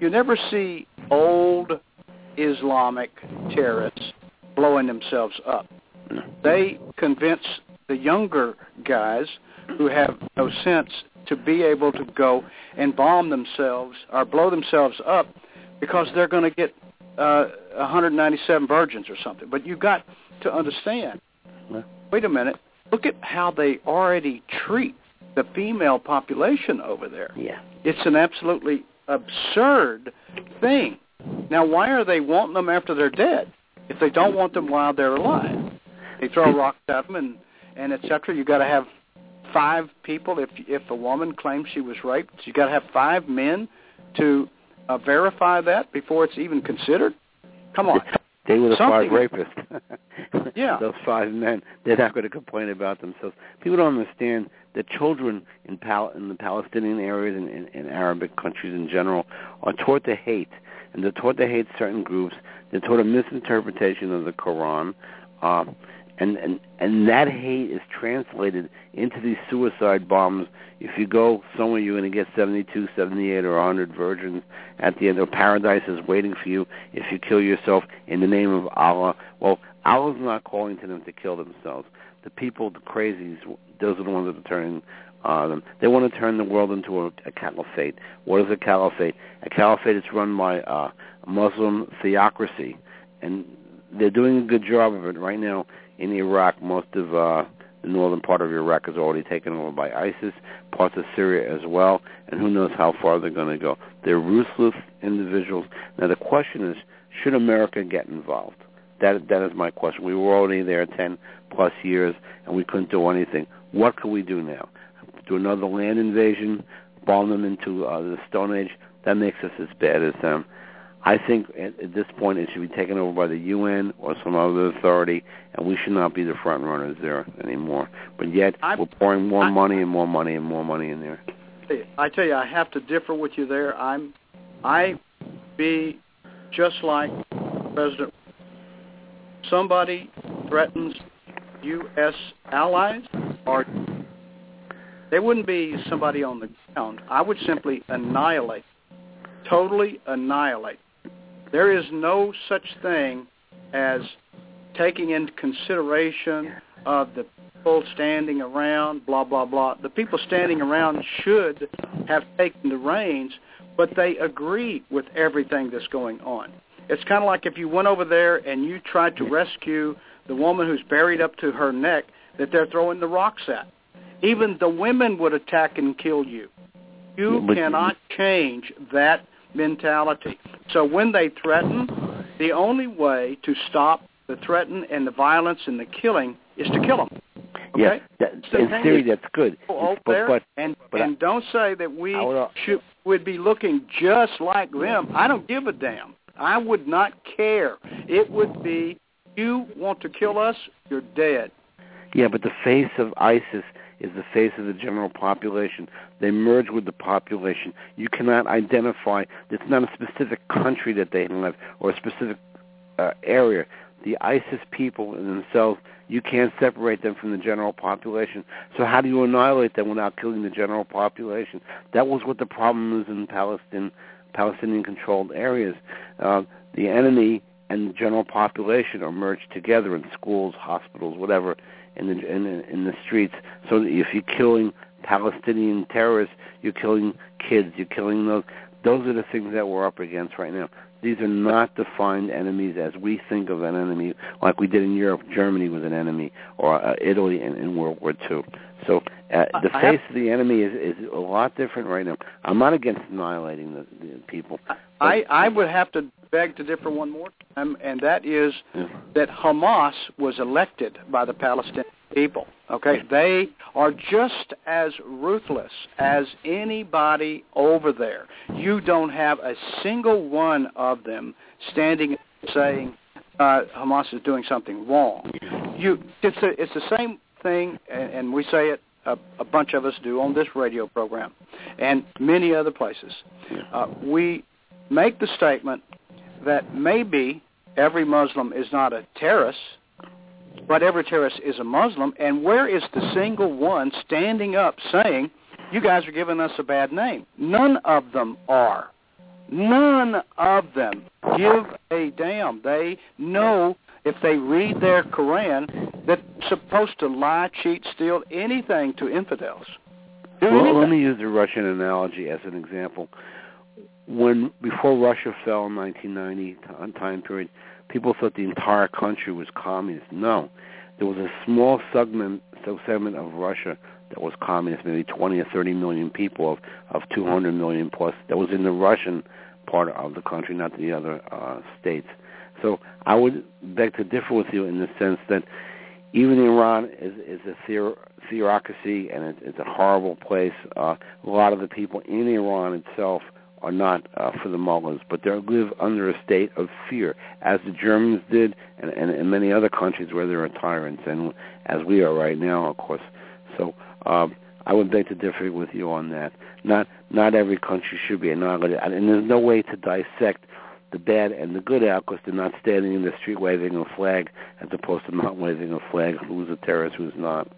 you never see old Islamic terrorists blowing themselves up. They convince the younger guys who have no sense to be able to go and bomb themselves or blow themselves up because they're going to get uh, 197 virgins or something. But you've got to understand. Wait a minute. Look at how they already treat the female population over there. Yeah. It's an absolutely absurd thing. Now, why are they wanting them after they're dead? If they don't want them while they're alive, they throw rocks at them and and et cetera. You got to have five people. If if a woman claims she was raped, you got to have five men to uh, verify that before it's even considered? Come on. <laughs> They were the Something- five rapists. <laughs> Yeah. Those five men. They're not going to complain about themselves. People don't understand that children in, Pal- in the Palestinian areas and in, in Arabic countries in general are taught to hate. And they're taught to hate certain groups. They're taught a misinterpretation of the Quran. Uh, and, and, and that hate is translated into these suicide bombs. If you go somewhere, you're going to get 72, 78, or 100 virgins at the end. Or paradise is waiting for you if you kill yourself in the name of Allah. Well, Allah's not calling to them to kill themselves. The people, the crazies, those are the ones that are turning uh, them. They want to turn the world into a, a caliphate. What is a caliphate? A caliphate is run by uh, a Muslim theocracy, and they're doing a good job of it right now in Iraq. Most of uh, the northern part of Iraq is already taken over by ISIS, parts of Syria as well, and who knows how far they're going to go. They're ruthless individuals. Now the question is, should America get involved? That that is my question. We were already there ten plus years, and we couldn't do anything. What can we do now? Do another land invasion, bomb them into uh, the Stone Age? That makes us as bad as them. I think at, at this point it should be taken over by the UN or some other authority, and we should not be the front runners there anymore. But yet I'm- we're pouring more I- money and more money and more money in there. I tell you, I have to differ with you there. I'm, I be just like President. Somebody threatens U.S. allies, or they wouldn't be somebody on the ground. I would simply annihilate, totally annihilate. There is no such thing as taking into consideration of the people standing around, blah, blah, blah. The people standing around should have taken the reins, but they agree with everything that's going on. It's kind of like if you went over there and you tried to rescue the woman who's buried up to her neck that they're throwing the rocks at. Even the women would attack and kill you. You cannot change that mentality. So when they threaten, the only way to stop the threaten and the violence and the killing is to kill them. Okay? that, So in theory that's good. But but and but and don't say that we would- uh, should would be looking just like them. I don't give a damn. I would not care. It would be you want to kill us, you're dead. Yeah, but the face of ISIS is the face of the general population. They merge with the population. You cannot identify. It's not a specific country that they live or a specific uh, area. The ISIS people in themselves, you can't separate them from the general population. So how do you annihilate them without killing the general population? That was what the problem is in Palestine, Palestinian-controlled areas. Uh, the enemy and the general population are merged together in schools, hospitals, whatever, in the in, the- in the streets. So if you're killing Palestinian terrorists, you're killing kids, you're killing those. Those are the things that we're up against right now. These are not defined enemies as we think of an enemy, like we did in Europe. Germany was an enemy, or uh, Italy in, in World War II. So uh, the I face of the enemy is, is a lot different right now. I'm not against annihilating the, the people. I I would have to beg to differ one more time, and that is Yeah. that Hamas was elected by the Palestinian people. Okay, they are just as ruthless as anybody over there. You don't have a single one of them standing and saying uh, Hamas is doing something wrong. You, it's a, it's the same thing, and, and we say it. A, a bunch of us do on this radio program, and many other places. Uh, we make the statement that maybe every Muslim is not a terrorist, but every terrorist is a Muslim. And where is the single one standing up saying, you guys are giving us a bad name? None of them are. None of them give a damn. They know if they read their Quran that it's supposed to lie, cheat, steal, anything to infidels. Do Well, anything. let me use the Russian analogy as an example. When before Russia fell in 1990 time period, people thought the entire country was communist. No, there was a small segment segment of Russia that was communist, maybe 20 or 30 million people of of 200 million plus that was in the Russian part of the country, not the other uh, states. So I would beg to differ with you in the sense that even Iran is is a theocracy and it, it's a horrible place. Uh, a lot of the people in Iran itself are not uh, for the mullahs, but they live under a state of fear, as the Germans did, and, and, and many other countries where there are tyrants, and as we are right now, of course. So um, I would beg to differ with you on that. Not not every country should be annihilated, and there's no way to dissect the bad and the good out because they're not standing in the street waving a flag as opposed to not waving a flag. Who's a terrorist? Who's not?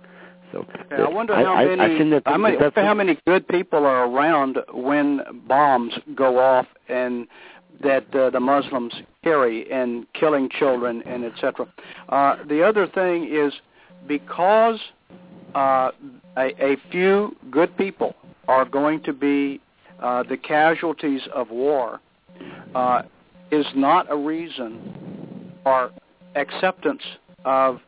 So yeah, I wonder how I, many. I, I think that I mean, that's how many good people are around when bombs go off and that uh, the Muslims carry in killing children and etc. Uh, the other thing is because uh, a, a few good people are going to be uh, the casualties of war uh, is not a reason for acceptance of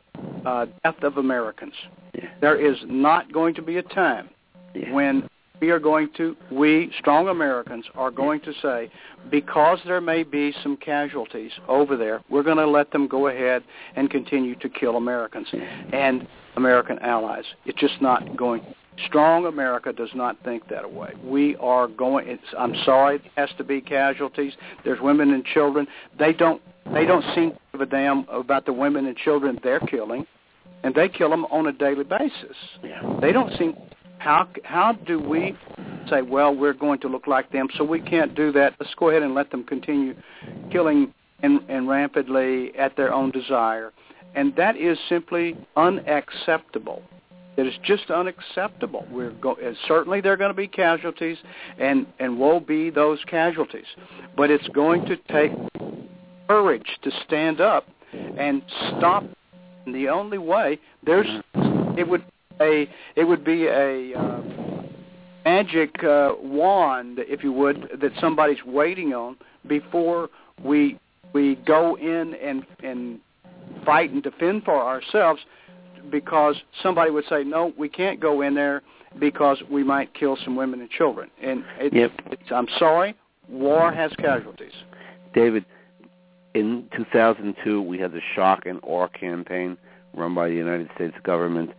uh, death of Americans. Yeah. There is not going to be a time Yeah. when we are going to, we strong Americans are going to say, because there may be some casualties over there, we're going to let them go ahead and continue to kill Americans and American allies. It's just not going. Strong America does not think that way. We are going. It's, I'm sorry, it has to be casualties. There's women and children. They don't. They don't seem to give a damn about the women and children they're killing, and they kill them on a daily basis. Yeah. They don't seem. How how do we say, well, we're going to look like them, so we can't do that. Let's go ahead and let them continue killing and, and rampantly at their own desire, and that is simply unacceptable. It is just unacceptable. We're go- and certainly there are going to be casualties, and and will be those casualties, but it's going to take courage to stand up and stop. And the only way there's it would a it would be a uh, magic uh, wand, if you would, that somebody's waiting on before we we go in and and fight and defend for ourselves, because somebody would say, no, we can't go in there because we might kill some women and children. And it, Yep. it's, I'm sorry, war has casualties. David, in 2002, we had the shock and awe campaign run by the United States government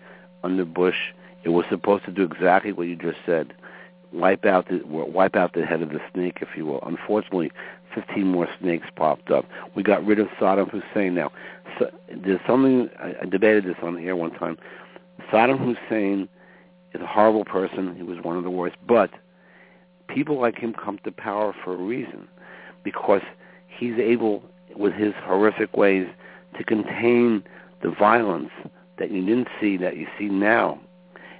under Bush. It was supposed to do exactly what you just said, wipe out the wipe out the head of the snake, if you will. Unfortunately, 15 more snakes popped up. We got rid of Saddam Hussein. Now, so, there's something I, I debated this on the air one time. Saddam Hussein is a horrible person. He was one of the worst, but people like him come to power for a reason, because he's able, with his horrific ways, to contain the violence that you didn't see that you see now.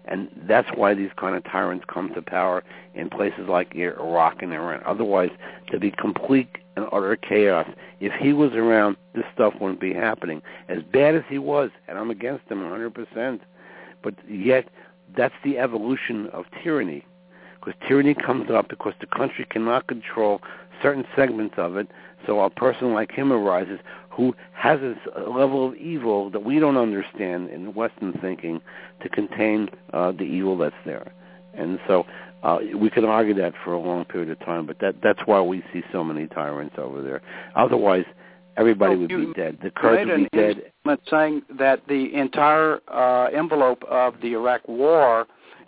And that's why these kind of tyrants come to power in places like Iraq and Iran. Otherwise, to be complete and utter chaos. If he was around, this stuff wouldn't be happening. As bad as he was, and I'm against him 100%, but yet that's the evolution of tyranny. Because tyranny comes up because the country cannot control certain segments of it, so a person like him arises who has this uh, level of evil that we don't understand in Western thinking to contain uh, the evil that's there. And so uh, we can argue that for a long period of time, but that that's why we see so many tyrants over there. Otherwise, everybody would be dead. The Kurds would be dead. saying that the entire uh, envelope of the Iraq War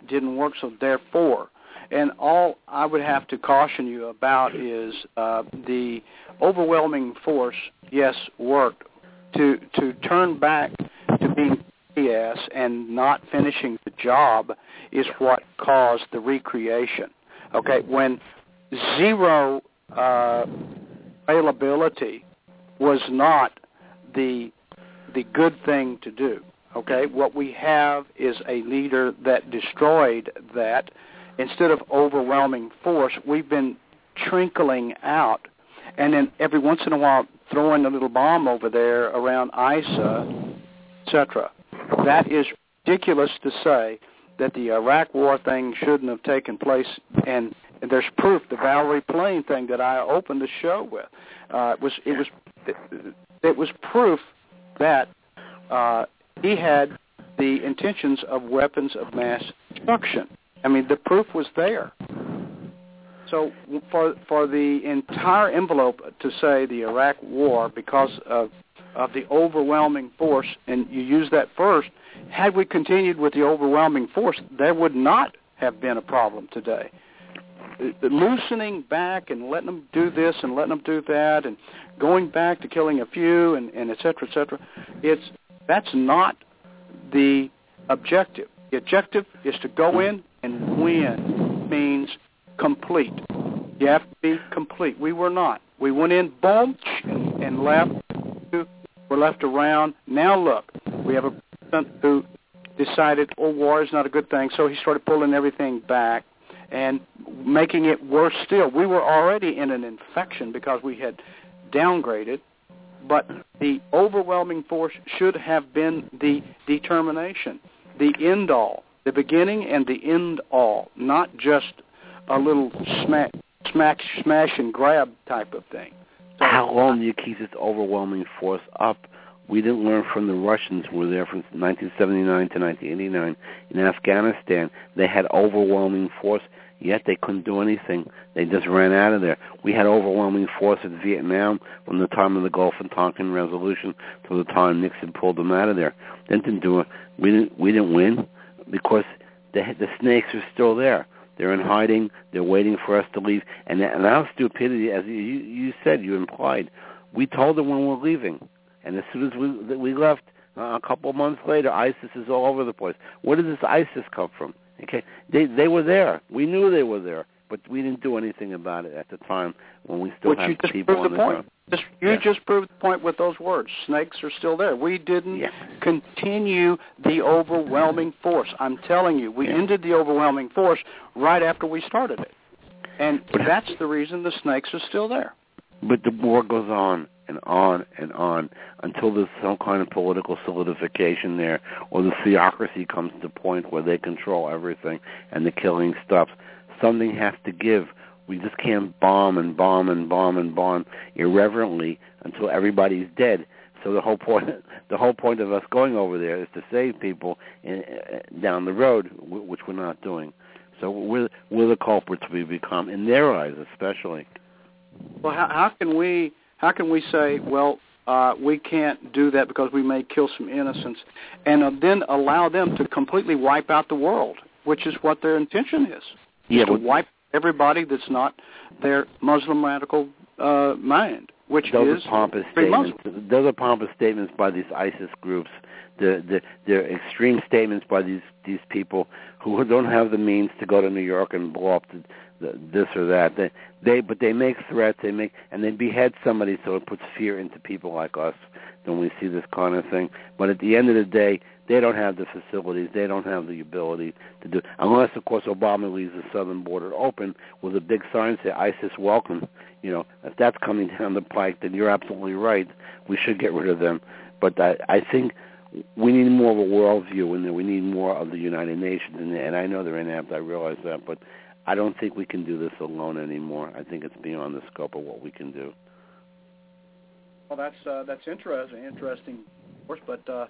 didn't work, so therefore, and all I would have to caution you about is uh, the overwhelming force. Yes, worked to to turn back to being BS and not finishing the job is what caused the recreation. Okay, when zero uh, availability was not the the good thing to do. Okay, what we have is a leader that destroyed that. Instead of overwhelming force, we've been trickling out, and then every once in a while throwing a little bomb over there around ISA, etc. That is ridiculous to say that the Iraq War thing shouldn't have taken place, and, and there's proof. The Valerie Plame thing that I opened the show with uh, it was it was it was proof that uh, he had the intentions of weapons of mass destruction. I mean, the proof was there. So for for the entire envelope to say the Iraq War because of of the overwhelming force, and you use that first, had we continued with the overwhelming force, there would not have been a problem today. loosening back and letting them do this and letting them do that and going back to killing a few and, and et cetera, et cetera. It's that's not the objective. The objective is to go in and win means complete. You have to be complete. We were not. We went in, boom, and, left. We're left around. Now look, we have a president who decided, oh, war is not a good thing, so he started pulling everything back and making it worse still. We were already in an infection because we had downgraded, but the overwhelming force should have been the determination, the end all, the beginning and the end all, not just a little smack, smack, smash and grab type of thing. So, How long do you keep this overwhelming force up? We didn't learn from the Russians who were there from 1979 to 1989. In Afghanistan, they had overwhelming force, yet they couldn't do anything. They just ran out of there. We had overwhelming force in Vietnam from the time of the Gulf and Tonkin Resolution to the time Nixon pulled them out of there. They didn't do it. We didn't. We didn't win because the the snakes are still there. They're in hiding. They're waiting for us to leave. And, and our stupidity, as you, you said, you implied, we told them when we're leaving. And as soon as we we left, uh, a couple of months later, ISIS is all over the place. Where did this ISIS come from? Okay, they they were there. We knew they were there, but we didn't do anything about it at the time when we still Which just people proved on the the point. ground. Just, you Yeah. just proved the point with those words. Snakes are still there. We didn't Yeah. continue the overwhelming force. I'm telling you, we Yeah. ended the overwhelming force right after we started it. And But- that's the reason the snakes are still there. But the war goes on and on and on until there's some kind of political solidification there, or the theocracy comes to the point where they control everything and the killing stops. Something has to give. We just can't bomb and bomb and bomb and bomb irreverently until everybody's dead. So the whole point, <laughs> the whole point of us going over there is to save people in, uh, down the road, wh- which we're not doing. So we're we're the culprits we become in their eyes, especially. Well, how, how can we how can we say, well, uh, we can't do that because we may kill some innocents, and uh, then allow them to completely wipe out the world, which is what their intention is. Yeah, to wipe everybody that's not their Muslim radical uh, mind, which those is are pompous statements. Muslim. Those are pompous statements by these ISIS groups. The the extreme statements by these these people who don't have the means to go to New York and blow up the, the, this or that. They they but they make threats. They make and they behead somebody so it puts fear into people like us when we see this kind of thing. But at the end of the day, they don't have the facilities. They don't have the ability to do unless of course Obama leaves the southern border open with a big sign say ISIS welcome. You know if that's coming <laughs> down the pike, then you're absolutely right. We should get rid of them. But I, I think we need more of a worldview, and we need more of the United Nations. And, and I know they're inept. I realize that, but I don't think we can do this alone anymore. I think it's beyond the scope of what we can do. Well, that's uh, that's interesting. Interesting, of course, but uh,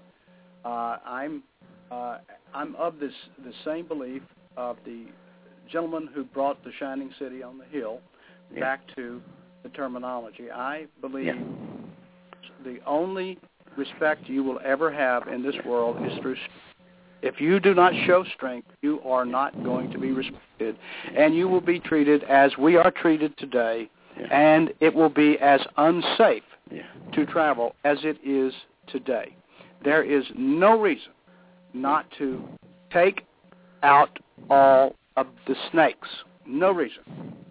uh, I'm uh, I'm of this the same belief of the gentleman who brought the shining city on the hill Yeah. back to the terminology. I believe Yeah. the only respect you will ever have in this world is through. strength. If you do not show strength, you are not going to be respected, and you will be treated as we are treated today, Yeah. and it will be as unsafe Yeah. to travel as it is today. There is no reason not to take out all of the snakes. No reason.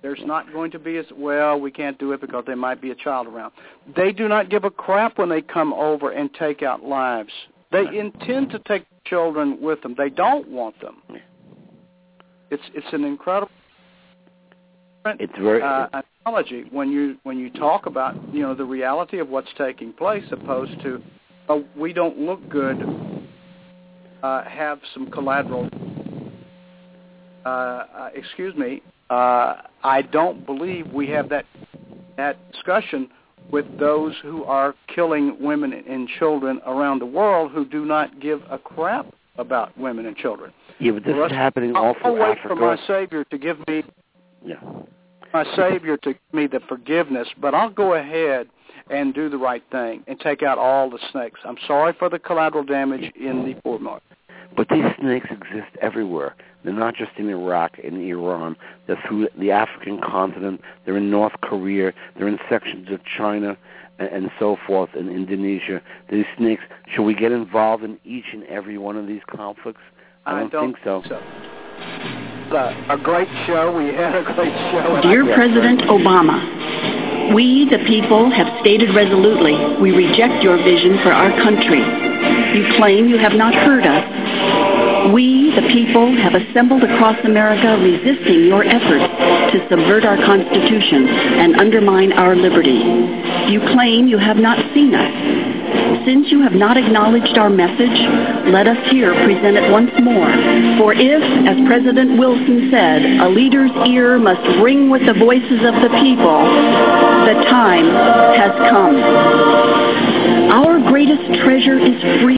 There's not going to be as well. We can't do it because there might be a child around. They do not give a crap when they come over and take out lives. They intend to take children with them. They don't want them. It's it's an incredible It's very. uh, analogy when you when you talk about you know the reality of what's taking place, opposed to oh, we don't look good, uh, have some collateral. Uh, uh, excuse me, uh, I don't believe we have that that discussion with those who are killing women and children around the world who do not give a crap about women and children. yeah, but this is happening all I'll through wait for my Savior to give me Yeah. my Savior to give me the forgiveness, but I'll go ahead and do the right thing and take out all the snakes. I'm sorry for the collateral damage in the foremark. But these snakes exist everywhere. They're not just in Iraq and Iran. They're through the African continent. They're in North Korea. They're in sections of China and, and so forth, in Indonesia. These snakes, should we get involved in each and every one of these conflicts? I don't, think so. so. a, a great show. We had a great show. Dear President Obama, we, the people, have stated resolutely we reject your vision for our country. You claim you have not heard us. We, the people, have assembled across America resisting your efforts to subvert our Constitution and undermine our liberty. You claim you have not seen us. Since you have not acknowledged our message, let us here present it once more. For if, as President Wilson said, a leader's ear must ring with the voices of the people, the time has come. Our greatest treasure is free.